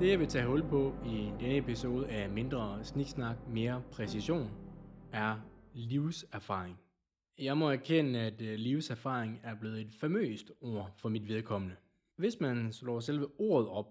Det jeg vil tage hul på i denne episode af Mindre Sniksnak, Mere Præcision, er livserfaring. Jeg må erkende, at øh, livserfaring er blevet et famøst ord for mit vedkommende. Hvis man slår selve ordet op,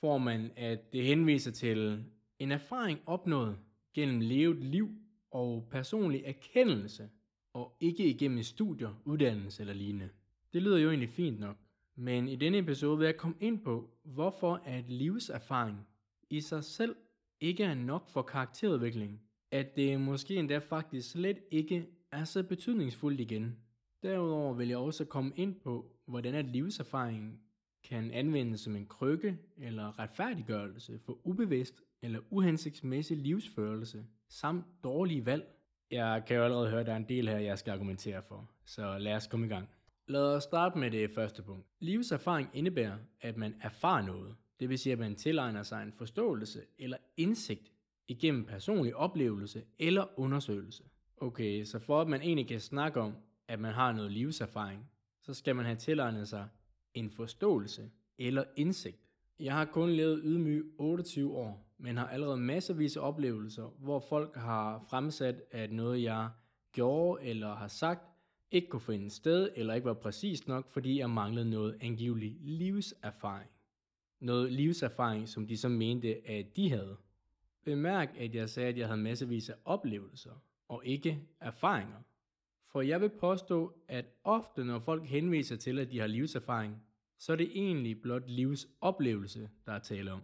får man, at det henviser til en erfaring opnået gennem levet liv og personlig erkendelse, og ikke igennem studier, uddannelse eller lignende. Det lyder jo egentlig fint nok, men i denne episode vil jeg komme ind på, hvorfor at livserfaring i sig selv ikke er nok for karakterudvikling. At det måske endda faktisk slet ikke er så betydningsfuldt igen. Derudover vil jeg også komme ind på, hvordan at livserfaringen kan anvendes som en krykke eller retfærdiggørelse for ubevidst eller uhensigtsmæssig livsførelse samt dårlige valg. Jeg kan jo allerede høre, at der er en del her, jeg skal argumentere for, så lad os komme i gang. Lad os starte med det første punkt. Livserfaring indebærer, at man erfarer noget. Det vil sige, at man tilegner sig en forståelse eller indsigt igennem personlig oplevelse eller undersøgelse. Okay, så for at man egentlig kan snakke om, at man har noget livserfaring, så skal man have tilegnet sig en forståelse eller indsigt. Jeg har kun levet ydmyg 28 år, men har allerede masservis af oplevelser, hvor folk har fremsat, at noget jeg gjorde eller har sagt, ikke kunne finde sted eller ikke var præcist nok, fordi jeg manglede noget angivelig livserfaring. Noget livserfaring, som de så mente, at de havde. Bemærk, at jeg sagde, at jeg havde masservis af oplevelser, og ikke erfaringer. For jeg vil påstå, at ofte når folk henviser til, at de har livserfaring, så er det egentlig blot livsoplevelse, der er tale om.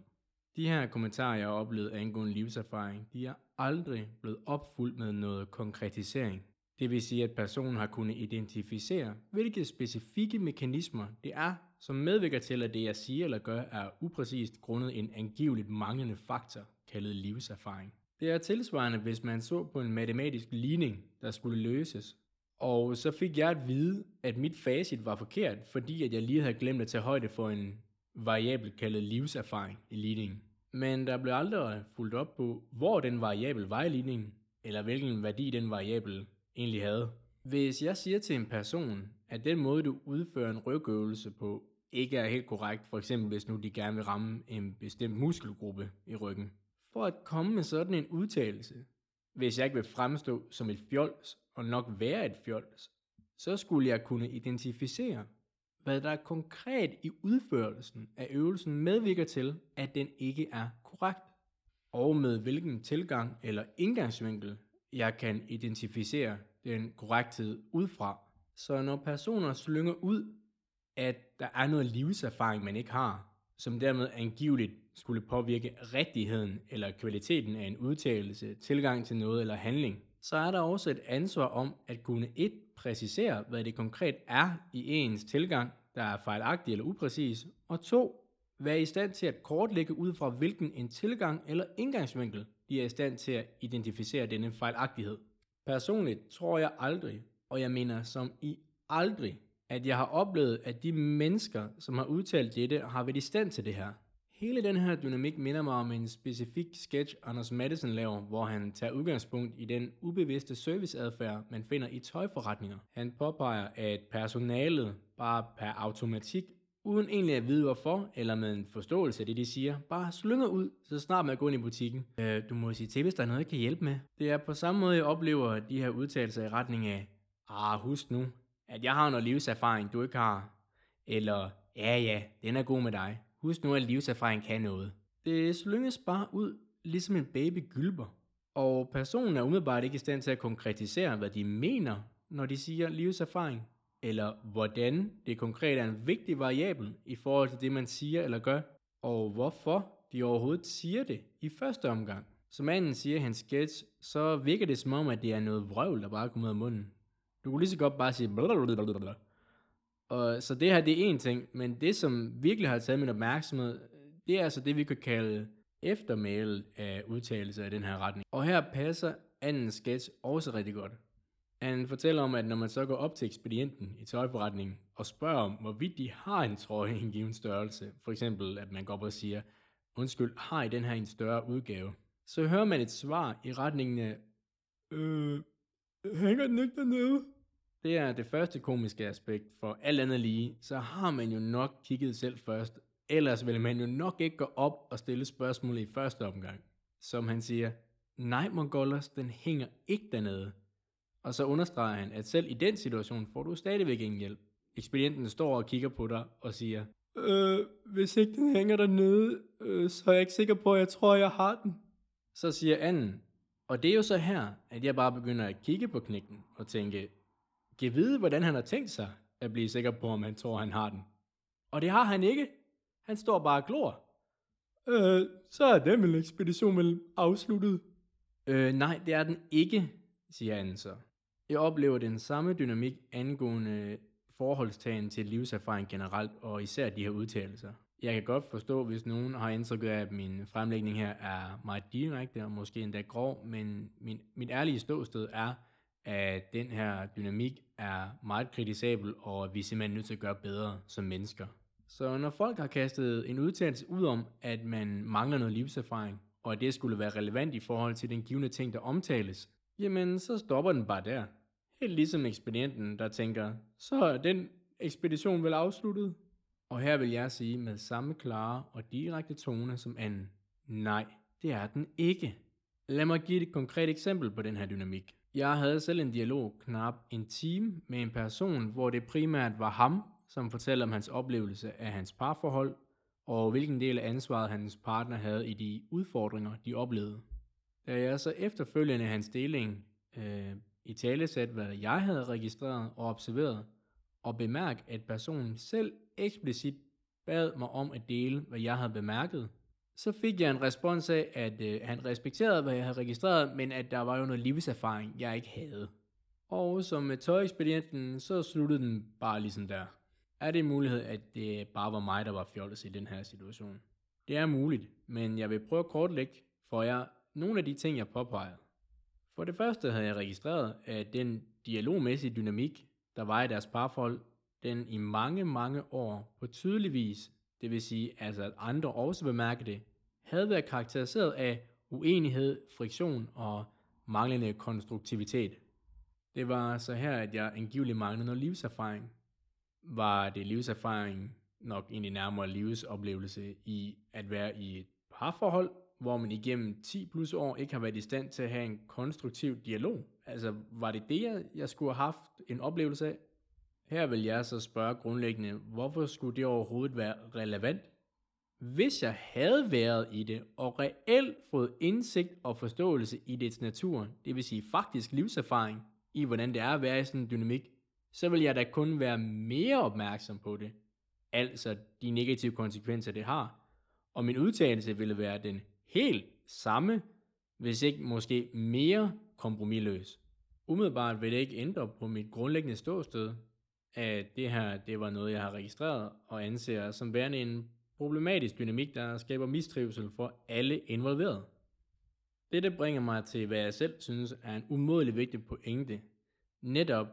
De her kommentarer, jeg har oplevet angående livserfaring, de er aldrig blevet opfuldt med noget konkretisering. Det vil sige, at personen har kunnet identificere, hvilke specifikke mekanismer det er, som medvirker til, at det jeg siger eller gør er upræcist grundet en angiveligt manglende faktor, kaldet livserfaring. Det er tilsvarende, hvis man så på en matematisk ligning, der skulle løses, og så fik jeg at vide, at mit facit var forkert, fordi at jeg lige havde glemt at tage højde for en variabel kaldet livserfaring i ligningen. Men der blev aldrig fuldt op på, hvor den variabel var i ligningen, eller hvilken værdi den variabel egentlig havde. Hvis jeg siger til en person, at den måde du udfører en rygøvelse på, ikke er helt korrekt, for eksempel hvis nu de gerne vil ramme en bestemt muskelgruppe i ryggen. For at komme med sådan en udtalelse, hvis jeg ikke vil fremstå som et fjols, og nok være et fjols, så skulle jeg kunne identificere, hvad der konkret i udførelsen af øvelsen medvirker til, at den ikke er korrekt, og med hvilken tilgang eller indgangsvinkel jeg kan identificere den korrekthed ud fra. Så når personer slynger ud, at der er noget livserfaring, man ikke har, som dermed angiveligt skulle påvirke rigtigheden eller kvaliteten af en udtalelse, tilgang til noget eller handling, så er der også et ansvar om at kunne et præcisere, hvad det konkret er i ens tilgang, der er fejlagtig eller upræcis, og to, være i stand til at kortlægge ud fra hvilken en tilgang eller indgangsvinkel, de er i stand til at identificere denne fejlagtighed. Personligt tror jeg aldrig, og jeg mener som i aldrig, at jeg har oplevet, at de mennesker, som har udtalt dette, har været i stand til det her. Hele den her dynamik minder mig om en specifik sketch, Anders Madison laver, hvor han tager udgangspunkt i den ubevidste serviceadfærd, man finder i tøjforretninger. Han påpeger, at personalet bare per automatik, uden egentlig at vide hvorfor, eller med en forståelse af det, de siger, bare slynger ud, så snart man går ind i butikken. Øh, du må sige til, hvis der er noget, jeg kan hjælpe med. Det er på samme måde, jeg oplever de her udtalelser i retning af, ah, husk nu, at jeg har noget livserfaring, du ikke har. Eller, ja ja, den er god med dig. Husk nu, at livserfaring kan noget. Det slynges bare ud, ligesom en baby gylper. Og personen er umiddelbart ikke i stand til at konkretisere, hvad de mener, når de siger livserfaring, eller hvordan det konkret er en vigtig variabel i forhold til det, man siger eller gør, og hvorfor de overhovedet siger det i første omgang. Som manden siger i hans sketch, så virker det som om, at det er noget vrøvl, der bare kommer ud af munden. Du kunne lige så godt bare sige blablabla. Og så det her, det er en ting, men det, som virkelig har taget min opmærksomhed, det er altså det, vi kan kalde eftermælet af udtalelser i den her retning. Og her passer anden sketch også rigtig godt. Han fortæller om, at når man så går op til ekspedienten i tøjforretningen og spørger om, hvorvidt de har en trøje i en given størrelse, for eksempel at man går op og siger, undskyld, har I den her en større udgave? Så hører man et svar i retningen af, øh, hænger den ikke dernede? Det er det første komiske aspekt, for alt andet lige, så har man jo nok kigget selv først, ellers vil man jo nok ikke gå op og stille spørgsmål i første omgang. Som han siger, nej Mongolos, den hænger ikke dernede. Og så understreger han, at selv i den situation får du stadigvæk ingen hjælp. Ekspedienten står og kigger på dig og siger, Øh, hvis ikke den hænger dernede, øh, så er jeg ikke sikker på, at jeg tror, jeg har den. Så siger anden, og det er jo så her, at jeg bare begynder at kigge på knægten og tænke, kan vide, hvordan han har tænkt sig at blive sikker på, om han tror, han har den. Og det har han ikke. Han står bare og glor. Øh, så er den vel ekspedition vel afsluttet. Øh, nej, det er den ikke, siger anden så. Jeg oplever den samme dynamik angående forholdstagen til livserfaring generelt, og især de her udtalelser. Jeg kan godt forstå, hvis nogen har indtryk af, at min fremlægning her er meget direkte og måske endda grov, men min, mit ærlige ståsted er, at den her dynamik er meget kritisabel, og at vi er simpelthen nødt til at gøre bedre som mennesker. Så når folk har kastet en udtalelse ud om, at man mangler noget livserfaring, og at det skulle være relevant i forhold til den givende ting, der omtales, jamen så stopper den bare der. Helt ligesom ekspedienten, der tænker, så er den ekspedition vel afsluttet. Og her vil jeg sige med samme klare og direkte tone som anden, nej, det er den ikke. Lad mig give et konkret eksempel på den her dynamik. Jeg havde selv en dialog knap en time med en person, hvor det primært var ham, som fortalte om hans oplevelse af hans parforhold, og hvilken del af ansvaret hans partner havde i de udfordringer, de oplevede. Da jeg så efterfølgende hans deling øh, i talesæt, hvad jeg havde registreret og observeret, og bemærk, at personen selv eksplicit bad mig om at dele, hvad jeg havde bemærket, så fik jeg en respons af, at øh, han respekterede, hvad jeg havde registreret, men at der var jo noget livserfaring, jeg ikke havde. Og som med tøjekspedienten, så sluttede den bare ligesom der. Er det en mulighed, at det bare var mig, der var fjollet i den her situation? Det er muligt, men jeg vil prøve at kortlægge for jer nogle af de ting, jeg påpegede. For det første havde jeg registreret, at den dialogmæssige dynamik, der var i deres parforhold, den i mange, mange år på tydelig vis, det vil sige altså at andre også bemærkede det, havde været karakteriseret af uenighed, friktion og manglende konstruktivitet. Det var så her, at jeg angiveligt manglede noget livserfaring. Var det livserfaring nok egentlig nærmere livsoplevelse i at være i et parforhold, hvor man igennem 10 plus år ikke har været i stand til at have en konstruktiv dialog? Altså, var det det, jeg skulle have haft en oplevelse af? Her vil jeg så spørge grundlæggende, hvorfor skulle det overhovedet være relevant? Hvis jeg havde været i det, og reelt fået indsigt og forståelse i dets natur, det vil sige faktisk livserfaring i, hvordan det er at være i sådan en dynamik, så vil jeg da kun være mere opmærksom på det. Altså de negative konsekvenser, det har. Og min udtalelse ville være den helt samme, hvis ikke måske mere kompromilløs. Umiddelbart vil det ikke ændre på mit grundlæggende ståsted, at det her det var noget, jeg har registreret og anser som værende en problematisk dynamik, der skaber mistrivsel for alle involverede. Dette bringer mig til, hvad jeg selv synes er en umådelig vigtig pointe. Netop,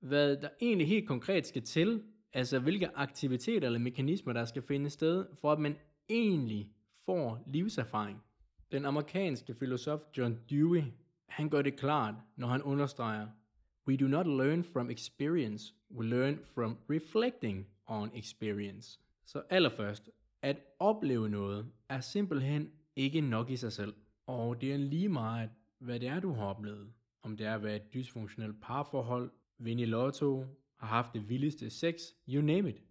hvad der egentlig helt konkret skal til, altså hvilke aktiviteter eller mekanismer, der skal finde sted, for at man egentlig får livserfaring. Den amerikanske filosof John Dewey, han gør det klart, når han understreger, We do not learn from experience, we learn from reflecting on experience. Så allerførst, at opleve noget er simpelthen ikke nok i sig selv. Og det er lige meget, hvad det er, du har oplevet. Om det er at være et dysfunktionelt parforhold, vinde i lotto, har haft det vildeste sex, you name it.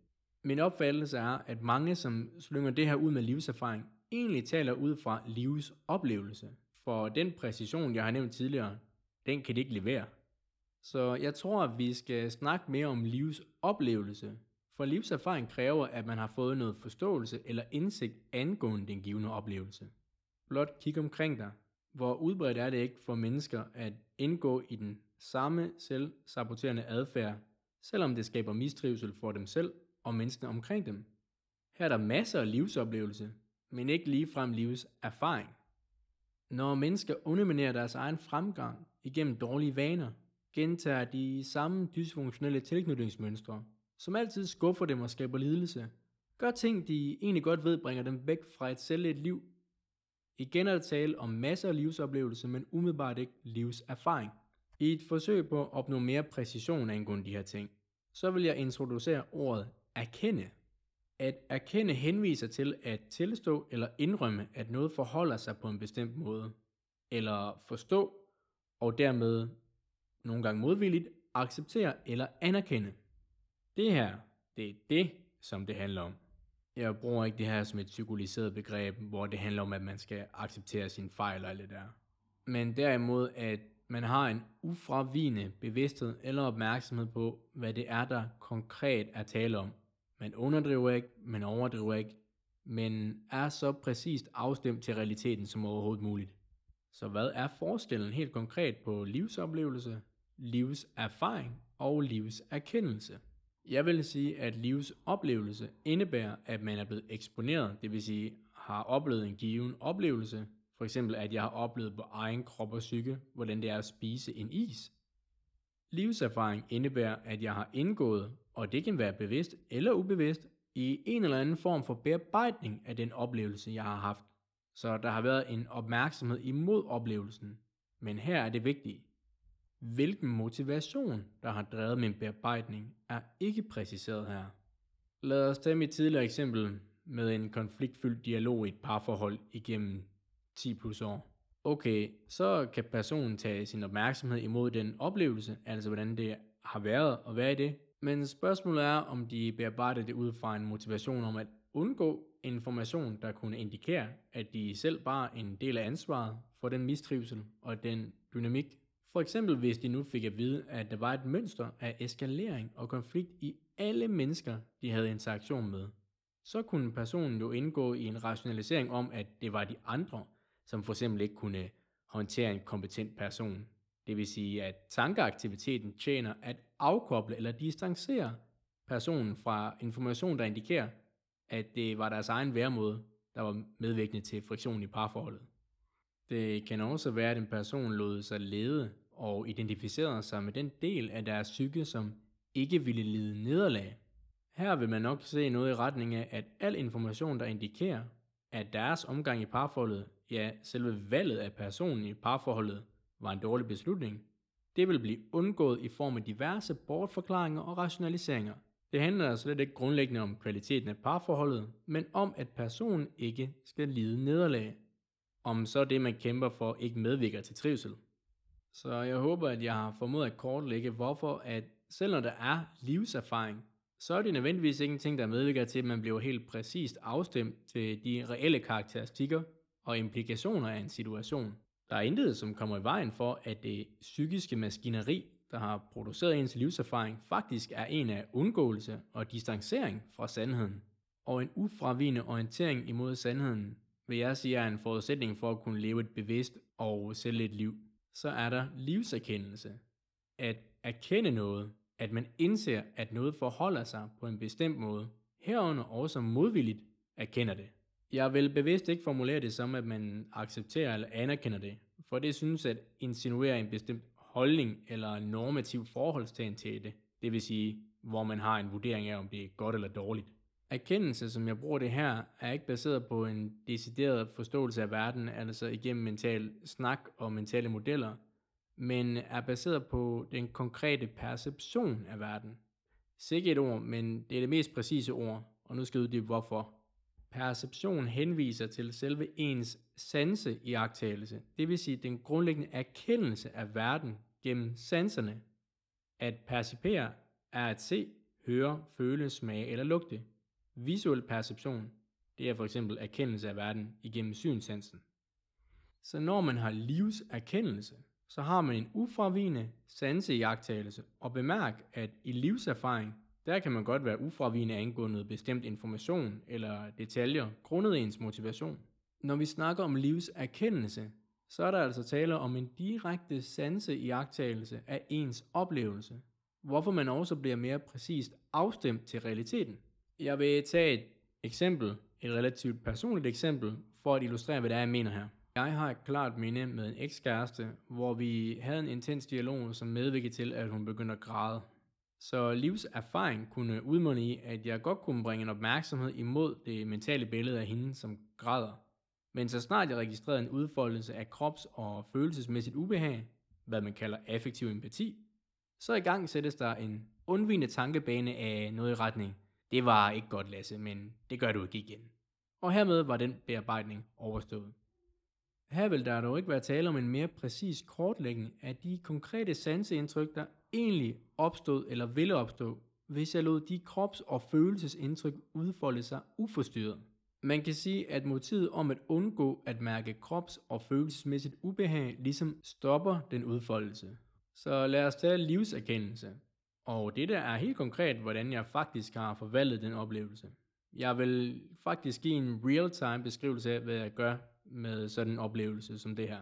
Min opfattelse er, at mange, som slynger det her ud med livserfaring, egentlig taler ud fra livets oplevelse. For den præcision, jeg har nævnt tidligere, den kan det ikke levere. Så jeg tror, at vi skal snakke mere om livets oplevelse. For livserfaring kræver, at man har fået noget forståelse eller indsigt angående den givende oplevelse. Blot kig omkring dig. Hvor udbredt er det ikke for mennesker at indgå i den samme selvsaboterende adfærd, selvom det skaber mistrivsel for dem selv og menneskene omkring dem. Her er der masser af livsoplevelse, men ikke ligefrem livets erfaring. Når mennesker underminerer deres egen fremgang igennem dårlige vaner, gentager de samme dysfunktionelle tilknytningsmønstre, som altid skuffer dem og skaber lidelse. Gør ting, de egentlig godt ved, bringer dem væk fra et selvligt liv. Igen er der tale om masser af livsoplevelse, men umiddelbart ikke livserfaring. I et forsøg på at opnå mere præcision angående de her ting, så vil jeg introducere ordet erkende. At erkende henviser til at tilstå eller indrømme, at noget forholder sig på en bestemt måde, eller forstå, og dermed nogle gange modvilligt, acceptere eller anerkende. Det her, det er det, som det handler om. Jeg bruger ikke det her som et psykologiseret begreb, hvor det handler om, at man skal acceptere sine fejl og alt det der. Men derimod, at man har en ufravigende bevidsthed eller opmærksomhed på, hvad det er, der konkret er tale om. Man underdriver ikke, man overdriver ikke, men er så præcist afstemt til realiteten som overhovedet muligt. Så hvad er forskellen helt konkret på livsoplevelse, livserfaring og livserkendelse? Jeg vil sige, at livsoplevelse indebærer, at man er blevet eksponeret, det vil sige har oplevet en given oplevelse, for eksempel at jeg har oplevet på egen krop og psyke, hvordan det er at spise en is. Livserfaring indebærer, at jeg har indgået, og det kan være bevidst eller ubevidst, i en eller anden form for bearbejdning af den oplevelse, jeg har haft. Så der har været en opmærksomhed imod oplevelsen. Men her er det vigtige. Hvilken motivation, der har drevet min bearbejdning, er ikke præciseret her. Lad os tage mit tidligere eksempel med en konfliktfyldt dialog i et parforhold igennem 10 plus år. Okay, så kan personen tage sin opmærksomhed imod den oplevelse, altså hvordan det har været og hvad er det. Men spørgsmålet er, om de bearbejder det ud fra en motivation om at undgå information, der kunne indikere, at de selv bare en del af ansvaret for den mistrivsel og den dynamik. For eksempel hvis de nu fik at vide, at der var et mønster af eskalering og konflikt i alle mennesker, de havde interaktion med. Så kunne personen jo indgå i en rationalisering om, at det var de andre, som for eksempel ikke kunne håndtere en kompetent person. Det vil sige, at tankeaktiviteten tjener at afkoble eller distancere personen fra information, der indikerer, at det var deres egen væremåde, der var medvirkende til friktion i parforholdet. Det kan også være, at en person lod sig lede og identificerede sig med den del af deres psyke, som ikke ville lide nederlag. Her vil man nok se noget i retning af, at al information, der indikerer, at deres omgang i parforholdet, ja, selve valget af personen i parforholdet, var en dårlig beslutning, det vil blive undgået i form af diverse bortforklaringer og rationaliseringer. Det handler slet ikke grundlæggende om kvaliteten af parforholdet, men om at personen ikke skal lide nederlag. Om så det man kæmper for ikke medvirker til trivsel. Så jeg håber, at jeg har formået at kortlægge, hvorfor at selv når der er livserfaring, så er det nødvendigvis ingenting, ting, der medvirker til, at man bliver helt præcist afstemt til de reelle karakteristikker og implikationer af en situation. Der er intet, som kommer i vejen for, at det psykiske maskineri, der har produceret ens livserfaring, faktisk er en af undgåelse og distancering fra sandheden. Og en ufravigende orientering imod sandheden, vil jeg sige er en forudsætning for at kunne leve et bevidst og et liv. Så er der livserkendelse. At erkende noget, at man indser, at noget forholder sig på en bestemt måde, herunder også modvilligt erkender det. Jeg vil bevidst ikke formulere det som, at man accepterer eller anerkender det, for det synes at insinuere en bestemt holdning eller en normativ forholdstagen til det, det vil sige, hvor man har en vurdering af, om det er godt eller dårligt. Erkendelse, som jeg bruger det her, er ikke baseret på en decideret forståelse af verden, altså igennem mental snak og mentale modeller, men er baseret på den konkrete perception af verden. Sikke et ord, men det er det mest præcise ord, og nu skal jeg uddybe hvorfor. Perception henviser til selve ens sanse i agtagelse, det vil sige den grundlæggende erkendelse af verden gennem sanserne. At percipere er at se, høre, føle, smage eller lugte. Visuel perception, det er for eksempel erkendelse af verden igennem synsansen. Så når man har livserkendelse, så har man en ufravigende sanseiagtagelse, og bemærk, at i livserfaring, der kan man godt være ufravigende angående bestemt information eller detaljer, grundet ens motivation. Når vi snakker om livserkendelse, så er der altså tale om en direkte sanseiagtagelse af ens oplevelse, hvorfor man også bliver mere præcist afstemt til realiteten. Jeg vil tage et eksempel, et relativt personligt eksempel, for at illustrere, hvad det er, jeg mener her. Jeg har et klart minde med en ekskæreste, hvor vi havde en intens dialog, som medvirkede til, at hun begyndte at græde. Så livserfaring kunne udmunde i, at jeg godt kunne bringe en opmærksomhed imod det mentale billede af hende, som græder. Men så snart jeg registrerede en udfoldelse af krops- og følelsesmæssigt ubehag, hvad man kalder affektiv empati, så i gang sættes der en undvigende tankebane af noget i retning. Det var ikke godt, Lasse, men det gør du ikke igen. Og hermed var den bearbejdning overstået. Her vil der dog ikke være tale om en mere præcis kortlægning af de konkrete sanseindtryk, der egentlig opstod eller ville opstå, hvis jeg lod de krops- og følelsesindtryk udfolde sig uforstyrret. Man kan sige, at motivet om at undgå at mærke krops- og følelsesmæssigt ubehag ligesom stopper den udfoldelse. Så lad os tage livserkendelse. Og det der er helt konkret, hvordan jeg faktisk har forvaltet den oplevelse. Jeg vil faktisk give en real-time beskrivelse af, hvad jeg gør med sådan en oplevelse som det her.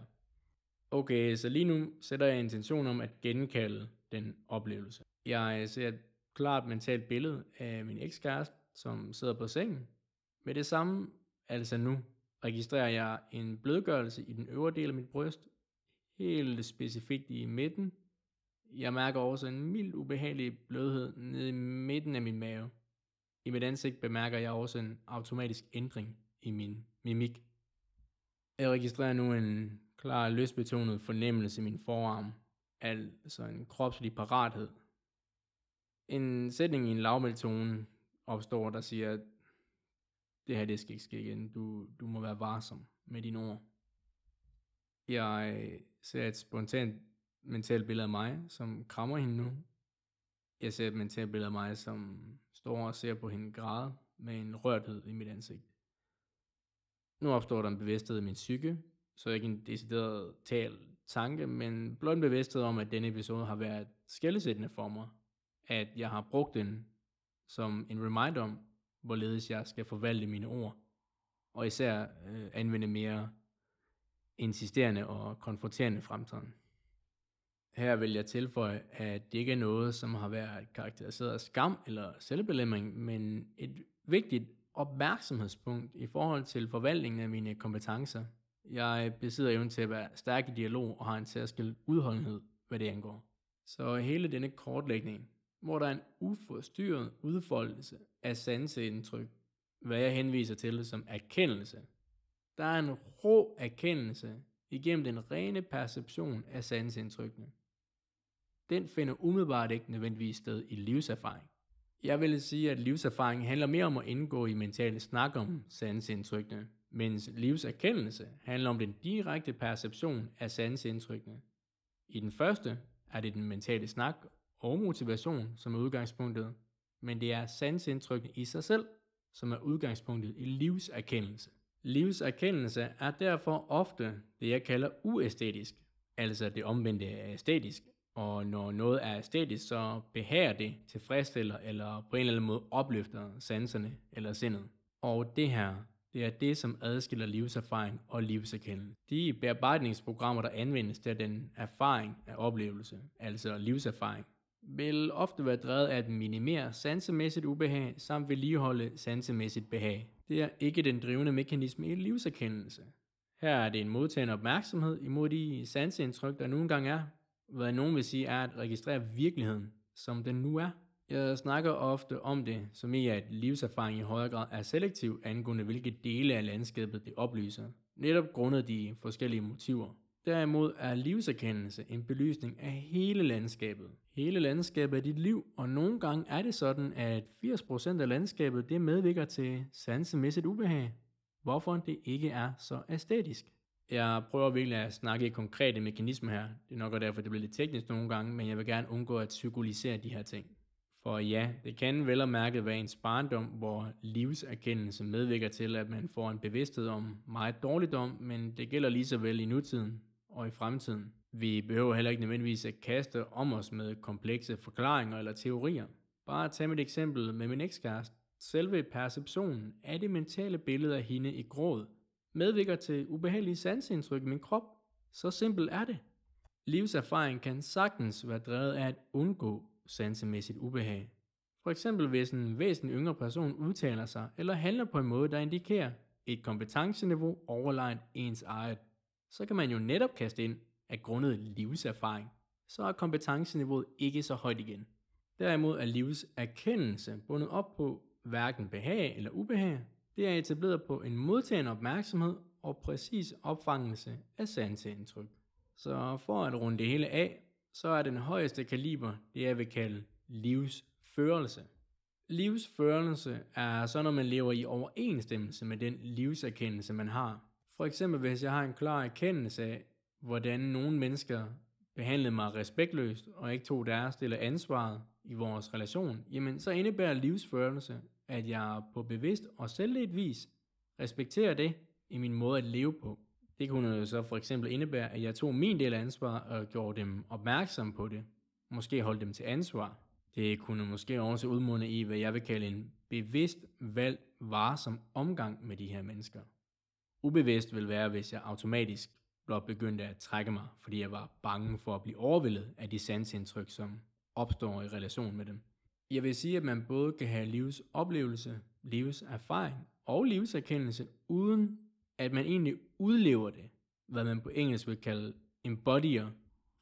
Okay, så lige nu sætter jeg intention om at genkalde den oplevelse. Jeg ser et klart mentalt billede af min ekskæreste, som sidder på sengen. Med det samme, altså nu, registrerer jeg en blødgørelse i den øvre del af mit bryst, helt specifikt i midten. Jeg mærker også en mild ubehagelig blødhed nede i midten af min mave. I mit ansigt bemærker jeg også en automatisk ændring i min mimik. Jeg registrerer nu en klar løsbetonet fornemmelse i min forarm, altså en kropslig parathed. En sætning i en lavmældt tone opstår, der siger, at det her det skal ikke ske igen. Du, du må være varsom med dine ord. Jeg ser et spontant mentalt billede af mig, som krammer hende nu. Jeg ser et mentalt billede af mig, som står og ser på hende græde med en rørthed i mit ansigt. Nu opstår der en bevidsthed i min psyke, så ikke en decideret tal tanke, men blot en bevidsthed om, at denne episode har været skældesættende for mig. At jeg har brugt den som en reminder om, hvorledes jeg skal forvalte mine ord, og især øh, anvende mere insisterende og konfronterende fremtiden. Her vil jeg tilføje, at det ikke er noget, som har været karakteriseret af skam eller selvbelemring, men et vigtigt opmærksomhedspunkt i forhold til forvaltningen af mine kompetencer. Jeg besidder evnen til at være stærk i dialog og har en særskilt udholdenhed, hvad det angår. Så hele denne kortlægning, hvor der er en uforstyrret udfoldelse af sanseindtryk, hvad jeg henviser til som erkendelse. Der er en rå erkendelse igennem den rene perception af sanseindtrykkene. Den finder umiddelbart ikke nødvendigvis sted i livserfaring. Jeg vil sige, at livserfaring handler mere om at indgå i mentale snak om sansindtrykkene, mens livserkendelse handler om den direkte perception af sansindtrykkene. I den første er det den mentale snak og motivation, som er udgangspunktet, men det er sansindtrykkene i sig selv, som er udgangspunktet i livserkendelse. Livserkendelse er derfor ofte det, jeg kalder uæstetisk, altså det omvendte af æstetisk, og når noget er æstetisk, så behager det, tilfredsstiller eller på en eller anden måde opløfter sanserne eller sindet. Og det her, det er det, som adskiller livserfaring og livserkendelse. De bearbejdningsprogrammer, der anvendes til den erfaring af oplevelse, altså livserfaring, vil ofte være drevet af at minimere sansemæssigt ubehag samt vedligeholde sansemæssigt behag. Det er ikke den drivende mekanisme i livserkendelse. Her er det en modtagende opmærksomhed imod de sanseindtryk, der nogle gange er, hvad nogen vil sige er at registrere virkeligheden, som den nu er. Jeg snakker ofte om det, som i at livserfaring i højere grad er selektiv angående hvilke dele af landskabet det oplyser, netop grundet de forskellige motiver. Derimod er livserkendelse en belysning af hele landskabet. Hele landskabet er dit liv, og nogle gange er det sådan, at 80% af landskabet det medvirker til sansemæssigt ubehag, hvorfor det ikke er så æstetisk. Jeg prøver virkelig at snakke i konkrete mekanismer her. Det er nok derfor, det bliver lidt teknisk nogle gange, men jeg vil gerne undgå at psykologisere de her ting. For ja, det kan vel og mærke være ens barndom, hvor livserkendelse medvirker til, at man får en bevidsthed om meget dårligdom, men det gælder lige så vel i nutiden og i fremtiden. Vi behøver heller ikke nødvendigvis at kaste om os med komplekse forklaringer eller teorier. Bare tag mit eksempel med min ekskæreste. Selve perceptionen af det mentale billede af hende i gråd medvirker til ubehagelige sanseindtryk i min krop. Så simpelt er det. Livserfaring kan sagtens være drevet af at undgå sansemæssigt ubehag. For eksempel hvis en væsentlig yngre person udtaler sig eller handler på en måde, der indikerer et kompetenceniveau overlegnet ens eget, så kan man jo netop kaste ind, at grundet livserfaring, så er kompetenceniveauet ikke så højt igen. Derimod er livserkendelse bundet op på hverken behag eller ubehag, det er etableret på en modtagende opmærksomhed og præcis opfangelse af sanseindtryk. Så for at runde det hele af, så er den højeste kaliber det, jeg vil kalde livsførelse. Livsførelse er så, når man lever i overensstemmelse med den livserkendelse, man har. For eksempel hvis jeg har en klar erkendelse af, hvordan nogle mennesker behandlede mig respektløst og ikke tog deres del af ansvaret i vores relation, jamen så indebærer livsførelse, at jeg på bevidst og selvledt vis respekterer det i min måde at leve på. Det kunne jo så for eksempel indebære, at jeg tog min del af ansvar og gjorde dem opmærksom på det. Måske holdt dem til ansvar. Det kunne måske også udmunde i, hvad jeg vil kalde en bevidst valg varsom omgang med de her mennesker. Ubevidst vil være, hvis jeg automatisk blot begyndte at trække mig, fordi jeg var bange for at blive overvældet af de sansindtryk, som opstår i relation med dem. Jeg vil sige, at man både kan have livsoplevelse, livserfaring og livserkendelse, uden at man egentlig udlever det, hvad man på engelsk vil kalde embodyer.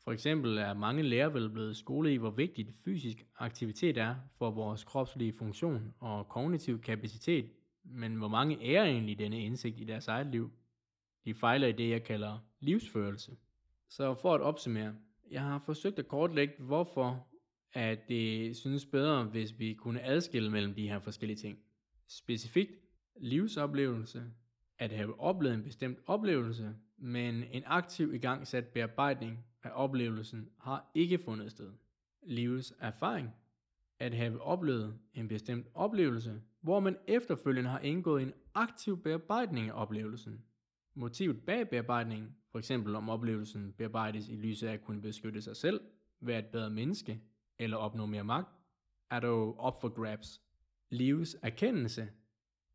For eksempel er mange lærere vel blevet skole i, hvor vigtigt fysisk aktivitet er for vores kropslige funktion og kognitiv kapacitet, men hvor mange ærer egentlig denne indsigt i deres eget liv. De fejler i det, jeg kalder livsførelse. Så for at opsummere, jeg har forsøgt at kortlægge, hvorfor at det synes bedre, hvis vi kunne adskille mellem de her forskellige ting. Specifikt livsoplevelse, at have oplevet en bestemt oplevelse, men en aktiv igangsat bearbejdning af oplevelsen har ikke fundet sted. Livets erfaring, at have oplevet en bestemt oplevelse, hvor man efterfølgende har indgået en aktiv bearbejdning af oplevelsen. Motivet bag bearbejdningen, for eksempel om oplevelsen bearbejdes i lyset af at kunne beskytte sig selv, være et bedre menneske eller opnå mere magt, er dog op for grabs. Livets erkendelse,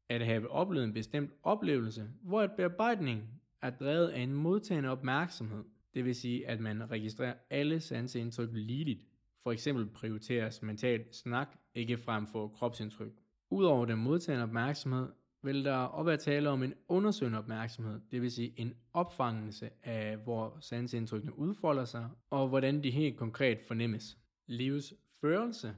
at have oplevet en bestemt oplevelse, hvor et bearbejdning er drevet af en modtagende opmærksomhed, det vil sige, at man registrerer alle sanseindtryk ligeligt. For eksempel prioriteres mental snak ikke frem for kropsindtryk. Udover den modtagende opmærksomhed, vil der også være tale om en undersøgende opmærksomhed, det vil sige en opfangelse af, hvor sansindtrykkene udfolder sig, og hvordan de helt konkret fornemmes. Livets følelse,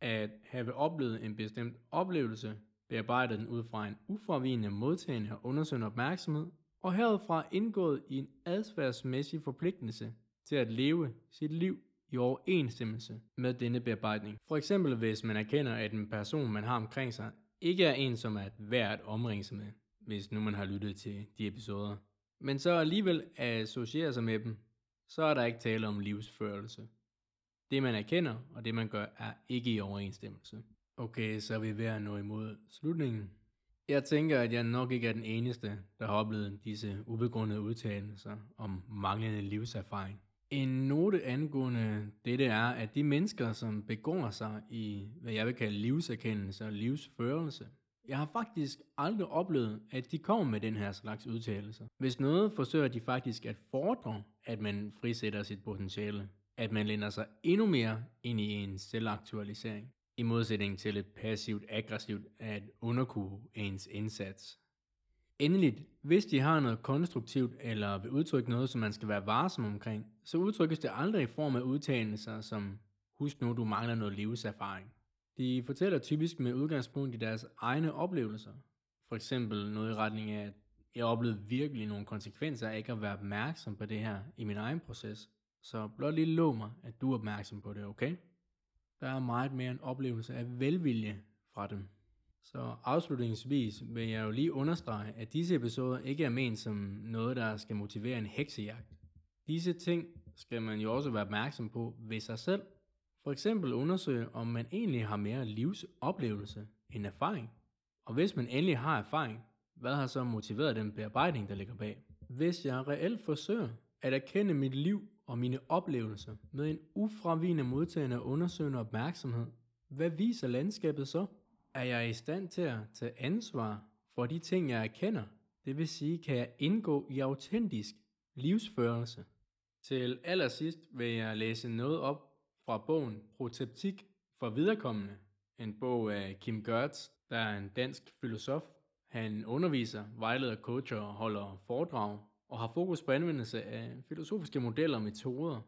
at have oplevet en bestemt oplevelse, bearbejder den ud fra en ufravigende modtagende og undersøgende opmærksomhed, og herudfra indgået i en adfærdsmæssig forpligtelse til at leve sit liv i overensstemmelse med denne bearbejdning. For eksempel hvis man erkender, at en person, man har omkring sig, ikke er en, som er værd at omringe sig med, hvis nu man har lyttet til de episoder, men så alligevel associerer sig med dem, så er der ikke tale om livsførelse. Det man erkender, og det man gør, er ikke i overensstemmelse. Okay, så er vi ved at nå imod slutningen. Jeg tænker, at jeg nok ikke er den eneste, der har oplevet disse ubegrundede udtalelser om manglende livserfaring. En note angående dette er, at de mennesker, som begår sig i, hvad jeg vil kalde livserkendelse og livsførelse, jeg har faktisk aldrig oplevet, at de kommer med den her slags udtalelser. Hvis noget forsøger de faktisk at fordre, at man frisætter sit potentiale. At man lænder sig endnu mere ind i en selvaktualisering. I modsætning til et passivt aggressivt at underkue ens indsats. Endeligt, hvis de har noget konstruktivt eller vil udtrykke noget, som man skal være varsom omkring, så udtrykkes det aldrig i form af udtalelser som husk nu, du mangler noget livserfaring. De fortæller typisk med udgangspunkt i deres egne oplevelser. For eksempel noget i retning af, at jeg oplevede virkelig nogle konsekvenser af ikke at være opmærksom på det her i min egen proces. Så blot lige lov mig, at du er opmærksom på det, okay? Der er meget mere en oplevelse af velvilje fra dem. Så afslutningsvis vil jeg jo lige understrege, at disse episoder ikke er ment som noget, der skal motivere en heksejagt. Disse ting skal man jo også være opmærksom på ved sig selv. For eksempel undersøge, om man egentlig har mere livsoplevelse end erfaring. Og hvis man endelig har erfaring, hvad har så motiveret den bearbejdning, der ligger bag? Hvis jeg reelt forsøger at erkende mit liv og mine oplevelser med en ufravigende modtagende og undersøgende opmærksomhed, hvad viser landskabet så? Er jeg i stand til at tage ansvar for de ting, jeg erkender? Det vil sige, kan jeg indgå i autentisk livsførelse? Til allersidst vil jeg læse noget op fra bogen Proteptik for viderekommende, en bog af Kim Gertz, der er en dansk filosof. Han underviser, vejleder, coacher og holder foredrag, og har fokus på anvendelse af filosofiske modeller, metoder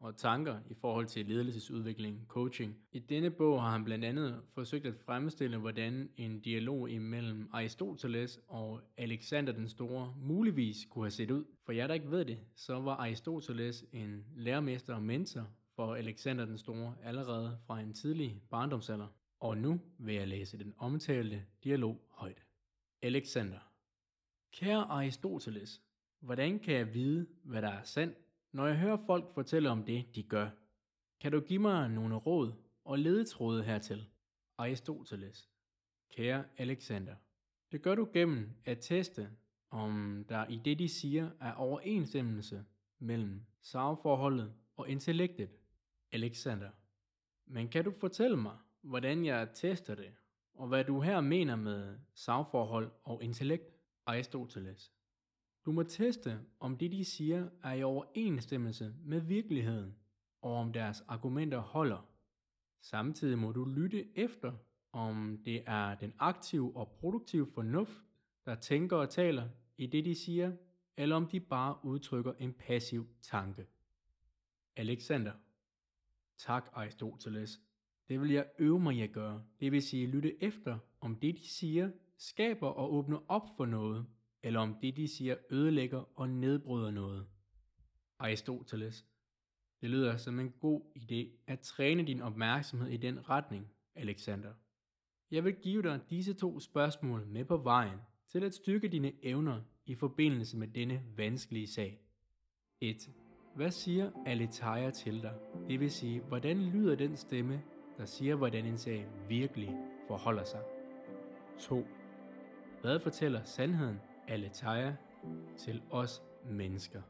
og tanker i forhold til ledelsesudvikling, coaching. I denne bog har han blandt andet forsøgt at fremstille, hvordan en dialog imellem Aristoteles og Alexander den Store muligvis kunne have set ud. For jer, der ikke ved det, så var Aristoteles en lærermester og mentor for Alexander den Store allerede fra en tidlig barndomsalder. Og nu vil jeg læse den omtalte dialog højt. Alexander. Kære Aristoteles, hvordan kan jeg vide, hvad der er sandt, når jeg hører folk fortælle om det, de gør? Kan du give mig nogle råd og ledetråde hertil? Aristoteles. Kære Alexander, det gør du gennem at teste, om der i det, de siger, er overensstemmelse mellem sagforholdet og intellektet. Alexander. Men kan du fortælle mig, hvordan jeg tester det, og hvad du her mener med sagforhold og intellekt? Aristoteles. Du må teste, om det de siger er i overensstemmelse med virkeligheden, og om deres argumenter holder. Samtidig må du lytte efter, om det er den aktive og produktive fornuft, der tænker og taler i det, de siger, eller om de bare udtrykker en passiv tanke. Alexander. Tak, Aristoteles. Det vil jeg øve mig i at gøre. Det vil sige lytte efter, om det, de siger, skaber og åbner op for noget, eller om det, de siger, ødelægger og nedbryder noget. Aristoteles. Det lyder som en god idé at træne din opmærksomhed i den retning, Alexander. Jeg vil give dig disse to spørgsmål med på vejen til at styrke dine evner i forbindelse med denne vanskelige sag. 1. Hvad siger Aletheia til dig? Det vil sige, hvordan lyder den stemme, der siger, hvordan en sag virkelig forholder sig? 2. Hvad fortæller sandheden Aletheia til os mennesker?